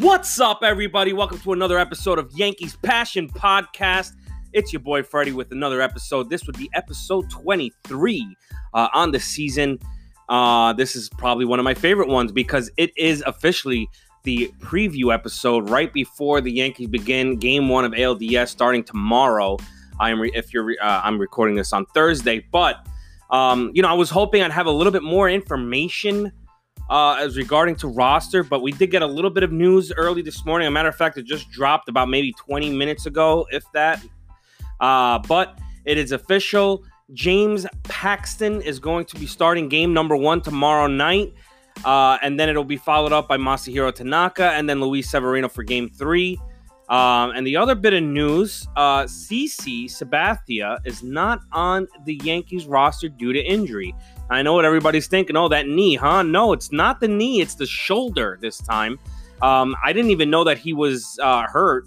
What's up, everybody? Welcome to another episode of Yankees Passion Podcast. It's your boy Freddie with another episode. This would be episode 23 uh, on the season. Uh, this is probably one of my favorite ones because it is officially the preview episode right before the Yankees begin Game One of ALDS starting tomorrow. I am re- if you're re- uh, I'm recording this on Thursday, but um, you know I was hoping I'd have a little bit more information uh, as regarding to roster, but we did get a little bit of news early this morning. A matter of fact, it just dropped about maybe 20 minutes ago, if that. Uh, but it is official. James Paxton is going to be starting game number one tomorrow night. Uh, and then it'll be followed up by Masahiro Tanaka and then Luis Severino for game three. Um, and the other bit of news uh, CC Sabathia is not on the Yankees roster due to injury. I know what everybody's thinking. Oh, that knee, huh? No, it's not the knee, it's the shoulder this time. Um, I didn't even know that he was uh, hurt,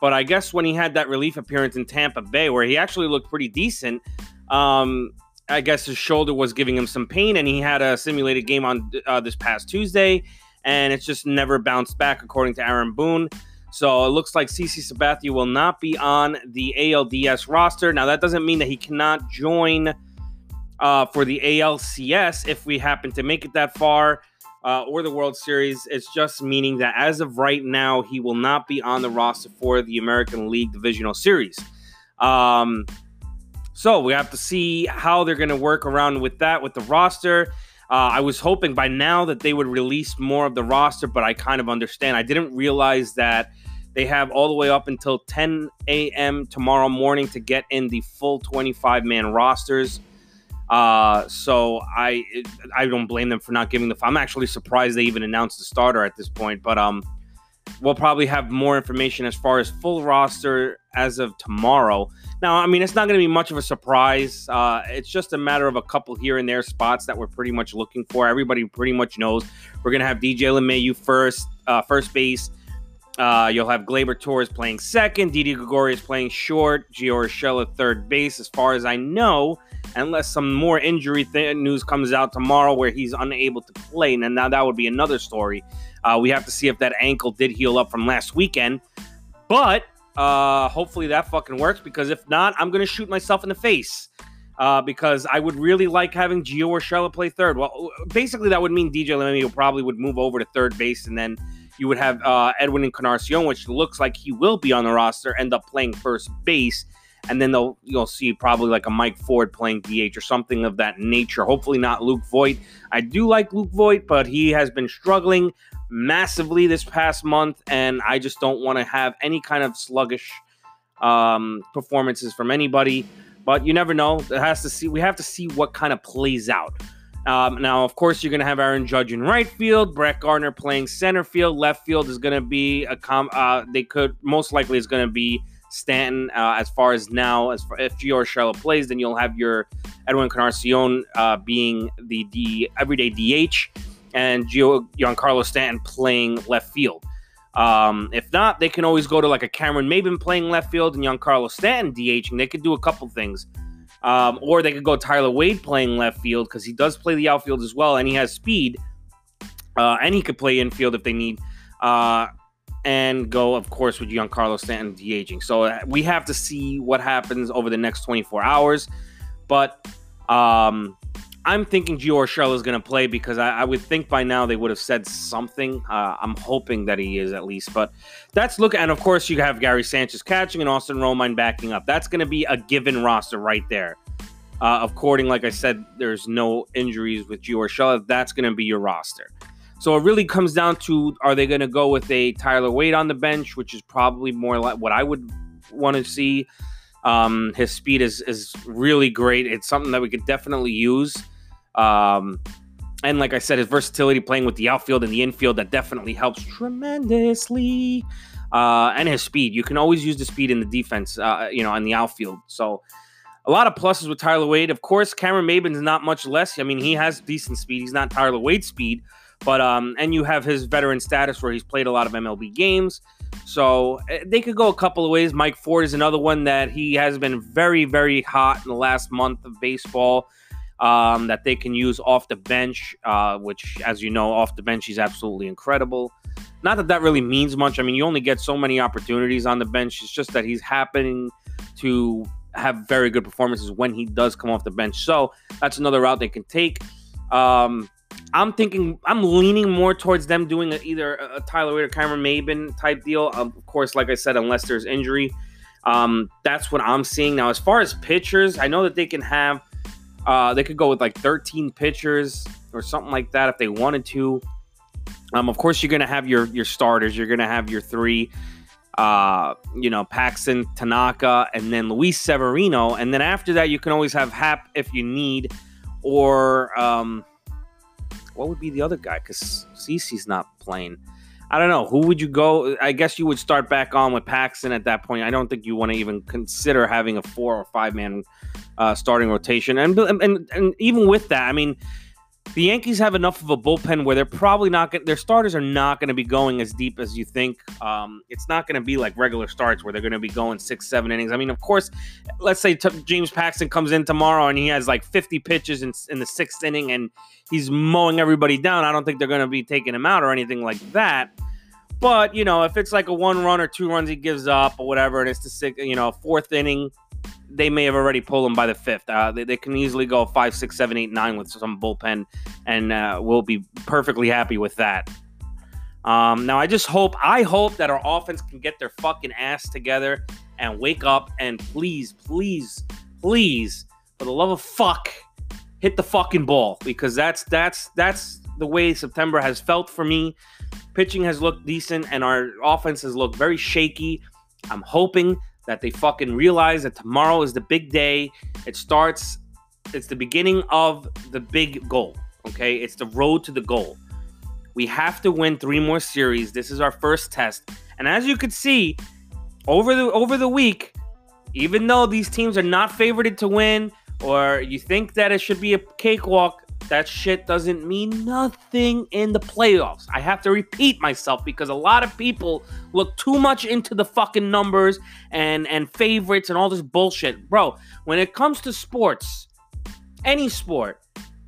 but I guess when he had that relief appearance in Tampa Bay, where he actually looked pretty decent, um, I guess his shoulder was giving him some pain, and he had a simulated game on uh, this past Tuesday, and it's just never bounced back, according to Aaron Boone. So it looks like CC Sabathia will not be on the ALDS roster. Now, that doesn't mean that he cannot join uh, for the ALCS if we happen to make it that far. Uh, or the World Series. It's just meaning that as of right now, he will not be on the roster for the American League Divisional Series. Um, so we have to see how they're going to work around with that with the roster. Uh, I was hoping by now that they would release more of the roster, but I kind of understand. I didn't realize that they have all the way up until 10 a.m. tomorrow morning to get in the full 25 man rosters. Uh, so I I don't blame them for not giving the. I'm actually surprised they even announced the starter at this point, but um, we'll probably have more information as far as full roster as of tomorrow. Now, I mean, it's not going to be much of a surprise. Uh, it's just a matter of a couple here and there spots that we're pretty much looking for. Everybody pretty much knows we're going to have DJ LeMahieu first, uh, first base. Uh, you'll have Gleyber Torres playing second, Didi Gregorius playing short, Gio Urshela third base. As far as I know, unless some more injury th- news comes out tomorrow where he's unable to play. And now that would be another story. Uh, we have to see if that ankle did heal up from last weekend. But uh, hopefully that fucking works because if not, I'm to shoot myself in the face. Uh, because I would really like having Gio Urshela play third. Well, basically, that would mean DJ LeMahieu probably would move over to third base, and then you would have uh, Edwin Encarnacion, which looks like he will be on the roster, end up playing first base and then they'll you'll see probably like a Mike Ford playing DH or something of that nature. Hopefully not Luke Voit. I do like Luke Voit, but he has been struggling massively this past month, and I just don't want to have any kind of sluggish um, performances from anybody. But you never know. It has to see. We have to see what kind of plays out. Um, now, of course, you're going to have Aaron Judge in right field, Brett Gardner playing center field. Left field is going to be a com. Uh, they could most likely is going to be Stanton. Uh, as far as now, as far if Gio Urshela plays, then you'll have your Edwin Encarnacion uh, being the D, everyday DH, and Gio Giancarlo Stanton playing left field. Um, if not, they can always go to like a Cameron Maybin playing left field and Giancarlo Stanton DHing. They could do a couple things. Um, or they could go Tyler Wade playing left field because he does play the outfield as well and he has speed. Uh, and he could play infield if they need. Uh, and go, of course, with Giancarlo Stanton DHing. So uh, we have to see what happens over the next 24 hours. But um, I'm thinking Gio Urshela is going to play because I, I, would think by now they would have said something. Uh, I'm hoping that he is at least. But that's look, and of course you have Gary Sanchez catching and Austin Romine backing up. That's going to be a given roster right there. Uh, according, like I said, there's no injuries with Gio Urshela. That's going to be your roster. So it really comes down to are they going to go with a Tyler Wade on the bench, which is probably more like what I would want to see. Um, his speed is is really great. It's something that we could definitely use. Um, and like I said, his versatility playing with the outfield and the infield that definitely helps tremendously. Uh, and his speed, you can always use the speed in the defense, uh, you know, in the outfield. So a lot of pluses with Tyler Wade. Of course, Cameron Maybin's not much less. I mean, he has decent speed. He's not Tyler Wade speed, but um, and you have his veteran status where he's played a lot of MLB games. So eh, they could go a couple of ways. Mike Ford is another one that he has been very, very hot in the last month of baseball. Um, that they can use off the bench, uh, which, as you know, off the bench, he's absolutely incredible. Not that that really means much. I mean, you only get so many opportunities on the bench. It's just that he's happening to have very good performances when he does come off the bench. So that's another route they can take. Um, I'm thinking, I'm leaning more towards them doing a, either a Tyler Wade or Cameron Maybin type deal. Um, of course, like I said, unless there's injury, um, that's what I'm seeing now. As far as pitchers, I know that they can have, uh, they could go with like 13 pitchers or something like that if they wanted to. Um, of course, you're going to have your your starters. You're going to have your three uh, you know, Paxton, Tanaka, and then Luis Severino. And then after that, you can always have Happ if you need, or um, what would be the other guy? Because CC's not playing. I don't know. Who would you go? I guess you would start back on with Paxton at that point. I don't think you want to even consider having a four or five man uh, starting rotation. And, and and even with that, I mean, the Yankees have enough of a bullpen where they're probably not going. Their starters are not going to be going as deep as you think. Um, it's not going to be like regular starts where they're going to be going six, seven innings. I mean, of course, let's say t- James Paxton comes in tomorrow and he has like 50 pitches in, in the sixth inning and he's mowing everybody down. I don't think they're going to be taking him out or anything like that. But you know, if it's like a one run or two runs he gives up or whatever, and it's the six, you know, fourth inning, they may have already pulled them by the fifth. Uh, they, they, can easily go five, six, seven, eight, nine with some bullpen, and uh, we'll be perfectly happy with that. Um, now, I just hope, I hope that our offense can get their fucking ass together and wake up and please, please, please, for the love of fuck, hit the fucking ball because that's that's that's the way September has felt for me. Pitching has looked decent and our offense has looked very shaky. I'm hoping that they fucking realize that tomorrow is the big day. It starts, it's the beginning of the big goal. Okay. It's the road to the goal. We have to win three more series. This is our first test. And as you could see, over the over the week, even though these teams are not favored to win, or you think that it should be a cakewalk, that shit doesn't mean nothing in the playoffs. I have to repeat myself because a lot of people look too much into the fucking numbers and and favorites and all this bullshit. Bro, when it comes to sports, any sport,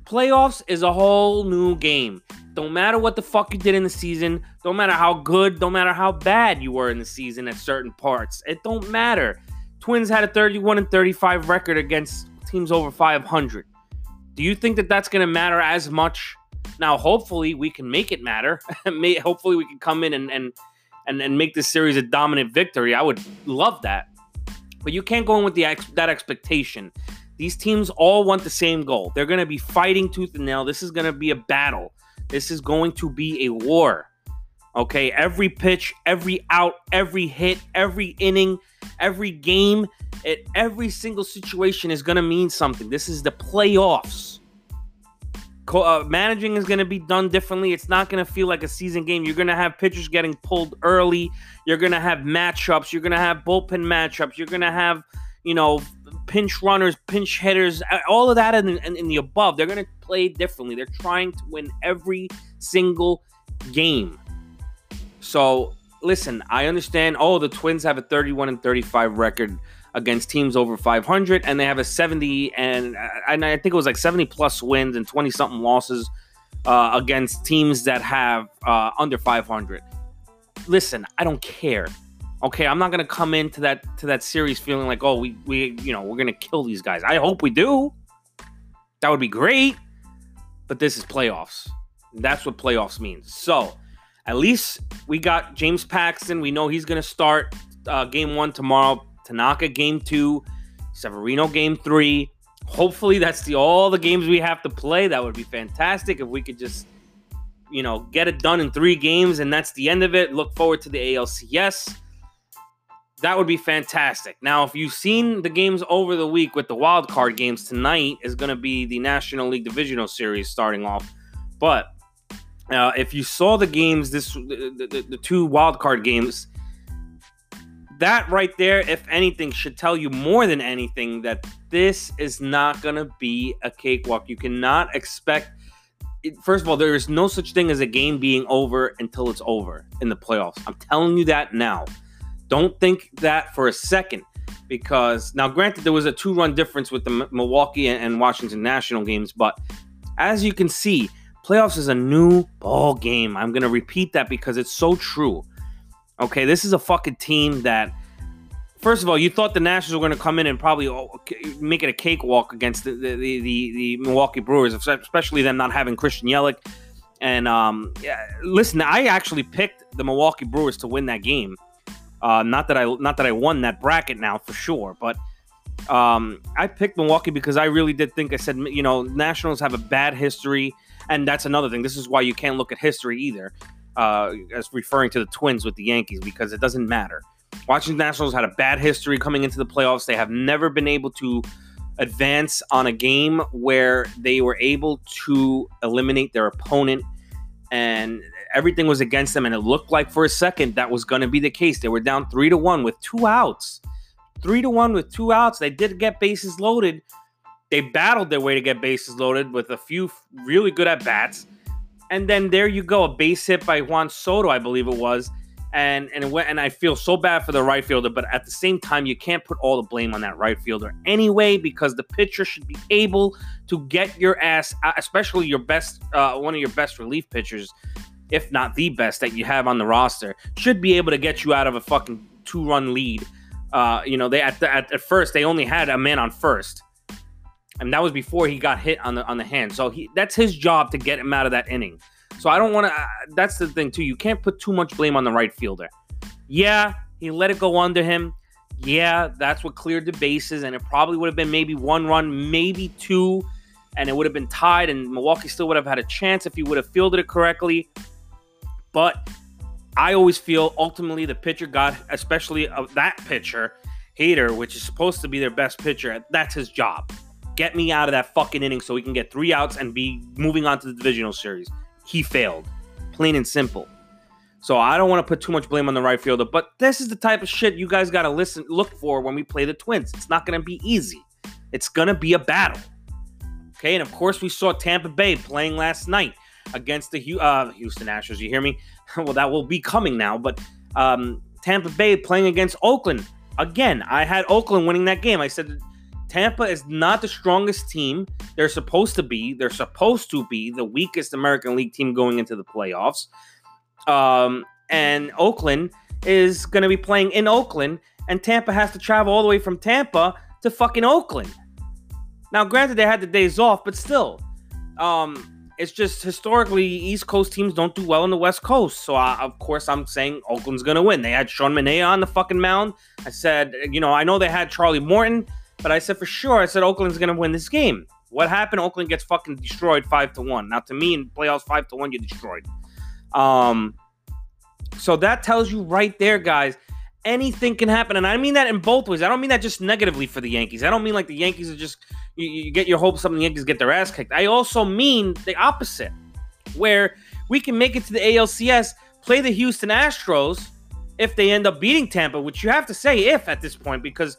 playoffs is a whole new game. Don't matter what the fuck you did in the season, don't matter how good, don't matter how bad you were in the season at certain parts. It don't matter. Twins had a 31 and 35 record against teams over 500. Do you think that that's going to matter as much? Now, hopefully, we can make it matter. hopefully, we can come in and, and and and make this series a dominant victory. I would love that, but you can't go in with the ex- that expectation. These teams all want the same goal. They're going to be fighting tooth and nail. This is going to be a battle. This is going to be a war. Okay, every pitch, every out, every hit, every inning, every game at every single situation is going to mean something. This is the playoffs. Co- uh, managing is going to be done differently. It's not going to feel like a season game. You're going to have pitchers getting pulled early. You're going to have matchups. You're going to have bullpen matchups. You're going to have, you know, pinch runners, pinch hitters, all of that in, in the above. They're going to play differently. They're trying to win every single game. So, listen, I understand. Oh, the Twins have a 31 and 35 record against teams over 500, and they have a 70 and and I think it was like 70 plus wins and 20 something losses uh, against teams that have uh, under 500. Listen, I don't care. Okay, I'm not gonna come into that to that series feeling like, oh, we we you know we're gonna kill these guys. I hope we do. That would be great. But this is playoffs. That's what playoffs means. So at least we got James Paxton. We know he's gonna start uh, game one tomorrow. Tanaka game two, Severino game three. Hopefully, that's the all the games we have to play. That would be fantastic if we could just, you know, get it done in three games and that's the end of it. Look forward to the ALCS. That would be fantastic. Now, if you've seen the games over the week with the wild card games, tonight is going to be the National League Divisional Series starting off. But uh, if you saw the games, this the, the, the two wild card games, that right there, if anything, should tell you more than anything that this is not going to be a cakewalk. You cannot expect. First of all, there is no such thing as a game being over until it's over in the playoffs. I'm telling you that now. Don't think that for a second because now, granted, there was a two run difference with the Milwaukee and Washington National games, but as you can see, Playoffs is a new ball game. I'm going to repeat that because it's so true. Okay, this is a fucking team that first of all, you thought the Nationals were going to come in and probably oh, make it a cakewalk against the the, the, the Milwaukee Brewers, especially them not having Christian Yelich. And um, yeah, listen, I actually picked the Milwaukee Brewers to win that game. Uh, not that I not that I won that bracket now for sure, but um, I picked Milwaukee because I really did think I said you know Nationals have a bad history, and that's another thing. This is why you can't look at history either, uh, as referring to the Twins with the Yankees because it doesn't matter. Washington Nationals had a bad history coming into the playoffs. They have never been able to advance on a game where they were able to eliminate their opponent and everything was against them and it looked like for a second that was going to be the case they were down three to one with two outs three to one with two outs they did get bases loaded they battled their way to get bases loaded with a few really good at bats. And then there you go a base hit by juan soto i believe it was. And and went, and I feel so bad for the right fielder, but at the same time, you can't put all the blame on that right fielder anyway because the pitcher should be able to get your ass, uh, especially your best, uh, one of your best relief pitchers, if not the best that you have on the roster, should be able to get you out of a fucking two run lead. Uh, you know, they at, the, at at first they only had a man on first, and that was before he got hit on the on the hand. So he that's his job to get him out of that inning. So I don't want to. Uh, that's the thing too. You can't put too much blame on the right fielder. Yeah, he let it go under him. Yeah, that's what cleared the bases, and it probably would have been maybe one run, maybe two, and it would have been tied, and Milwaukee still would have had a chance if he would have fielded it correctly. But I always feel ultimately the pitcher got, especially of that pitcher, Hader, which is supposed to be their best pitcher. That's his job. Get me out of that fucking inning so we can get three outs and be moving on to the divisional series he failed. Plain and simple. So I don't want to put too much blame on the right fielder, but this is the type of shit you guys got to listen look for when we play the Twins. It's not going to be easy. It's going to be a battle. Okay, and of course we saw Tampa Bay playing last night against the uh, Houston Astros. You hear me? well, that will be coming now, but um, Tampa Bay playing against Oakland. Again, I had Oakland winning that game. I said Tampa is not the strongest team. They're supposed to be. They're supposed to be the weakest American League team going into the playoffs. Um, and Oakland is going to be playing in Oakland, and Tampa has to travel all the way from Tampa to fucking Oakland. Now, granted, they had the days off, but still, um, it's just historically East Coast teams don't do well on the West Coast. So, I, of course, I'm saying Oakland's going to win. They had Sean Manaea on the fucking mound. I said, you know, I know they had Charlie Morton. But I said for sure, I said Oakland's going to win this game. What happened? Oakland gets fucking destroyed five to one. Now, to me, in playoffs, five to one, you're destroyed. Um, so that tells you right there, guys. Anything can happen, and I mean that in both ways. I don't mean that just negatively for the Yankees. I don't mean like the Yankees are just you, you get your hopes up and the Yankees get their ass kicked. I also mean the opposite, where we can make it to the ALCS, play the Houston Astros if they end up beating Tampa, which you have to say if at this point, because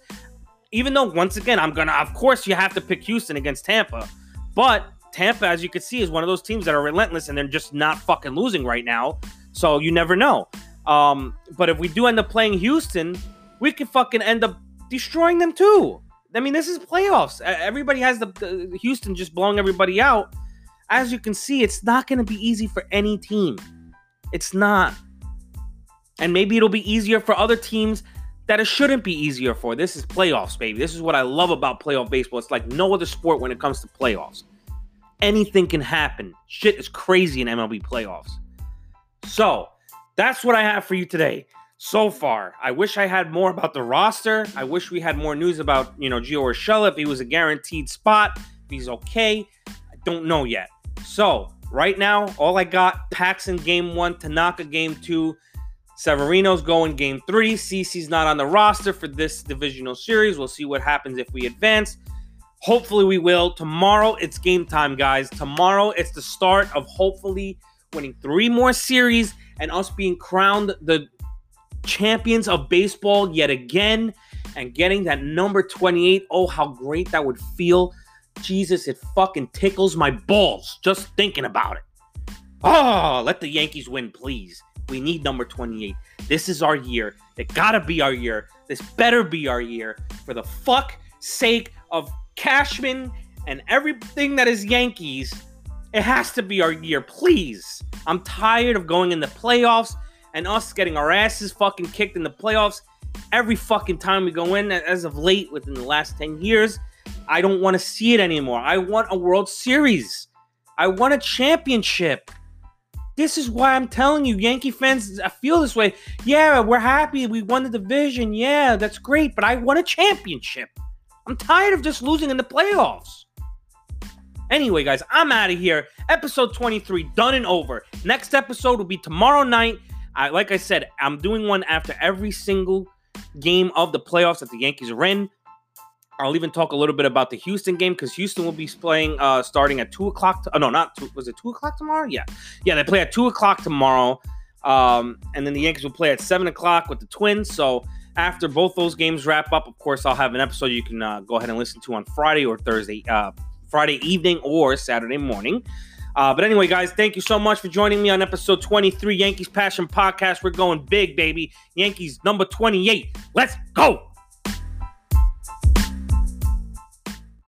even though once again I'm gonna, of course, you have to pick Houston against Tampa, but Tampa, as you can see, is one of those teams that are relentless and they're just not fucking losing right now. So you never know. Um, but if we do end up playing Houston, we could fucking end up destroying them too. I mean, this is playoffs. Everybody has the, the Houston just blowing everybody out. As you can see, it's not going to be easy for any team. It's not. And maybe it'll be easier for other teams that it shouldn't be easier for. This is playoffs, baby. This is what I love about playoff baseball. It's like no other sport when it comes to playoffs. Anything can happen. Shit is crazy in MLB playoffs. So, that's what I have for you today. So far, I wish I had more about the roster. I wish we had more news about, you know, Gio Urshela, if he was a guaranteed spot, if he's okay. I don't know yet. So, right now, all I got Paxton game one, Tanaka game two, Severino's going game three. CC's not on the roster for this divisional series. We'll see what happens if we advance. Hopefully, we will. Tomorrow, it's game time, guys. Tomorrow, it's the start of hopefully winning three more series and us being crowned the champions of baseball yet again and getting that number 28. Oh, how great that would feel. Jesus, it fucking tickles my balls just thinking about it. Oh, let the Yankees win, please. We need number 28. This is our year. It gotta be our year. This better be our year. For the fuck sake of Cashman and everything that is Yankees, It has to be our year, please. I'm tired of going in the playoffs and us getting our asses fucking kicked in the playoffs every fucking time we go in. As of late, within the last 10 years, I don't want to see it anymore. I want a World Series. I want a championship. This is why I'm telling you, Yankee fans, I feel this way. Yeah, we're happy we won the division. Yeah, that's great, but I want a championship. I'm tired of just losing in the playoffs. Anyway, guys, I'm out of here. Episode 23 done and over. Next episode will be tomorrow night. I, like I said, I'm doing one after every single game of the playoffs that the Yankees are in. I'll even talk a little bit about the Houston game because Houston will be playing uh, starting at two o'clock. To, oh no, not two, was it two o'clock tomorrow? Yeah, yeah, they play at two o'clock tomorrow, um, and then the Yankees will play at seven o'clock with the Twins. So after both those games wrap up, of course, I'll have an episode you can uh, go ahead and listen to on Friday or Thursday, uh, Friday evening or Saturday morning. Uh, but anyway, guys, thank you so much for joining me on episode 23 Yankees Passion Podcast. We're going big, baby. Yankees number 28. Let's go.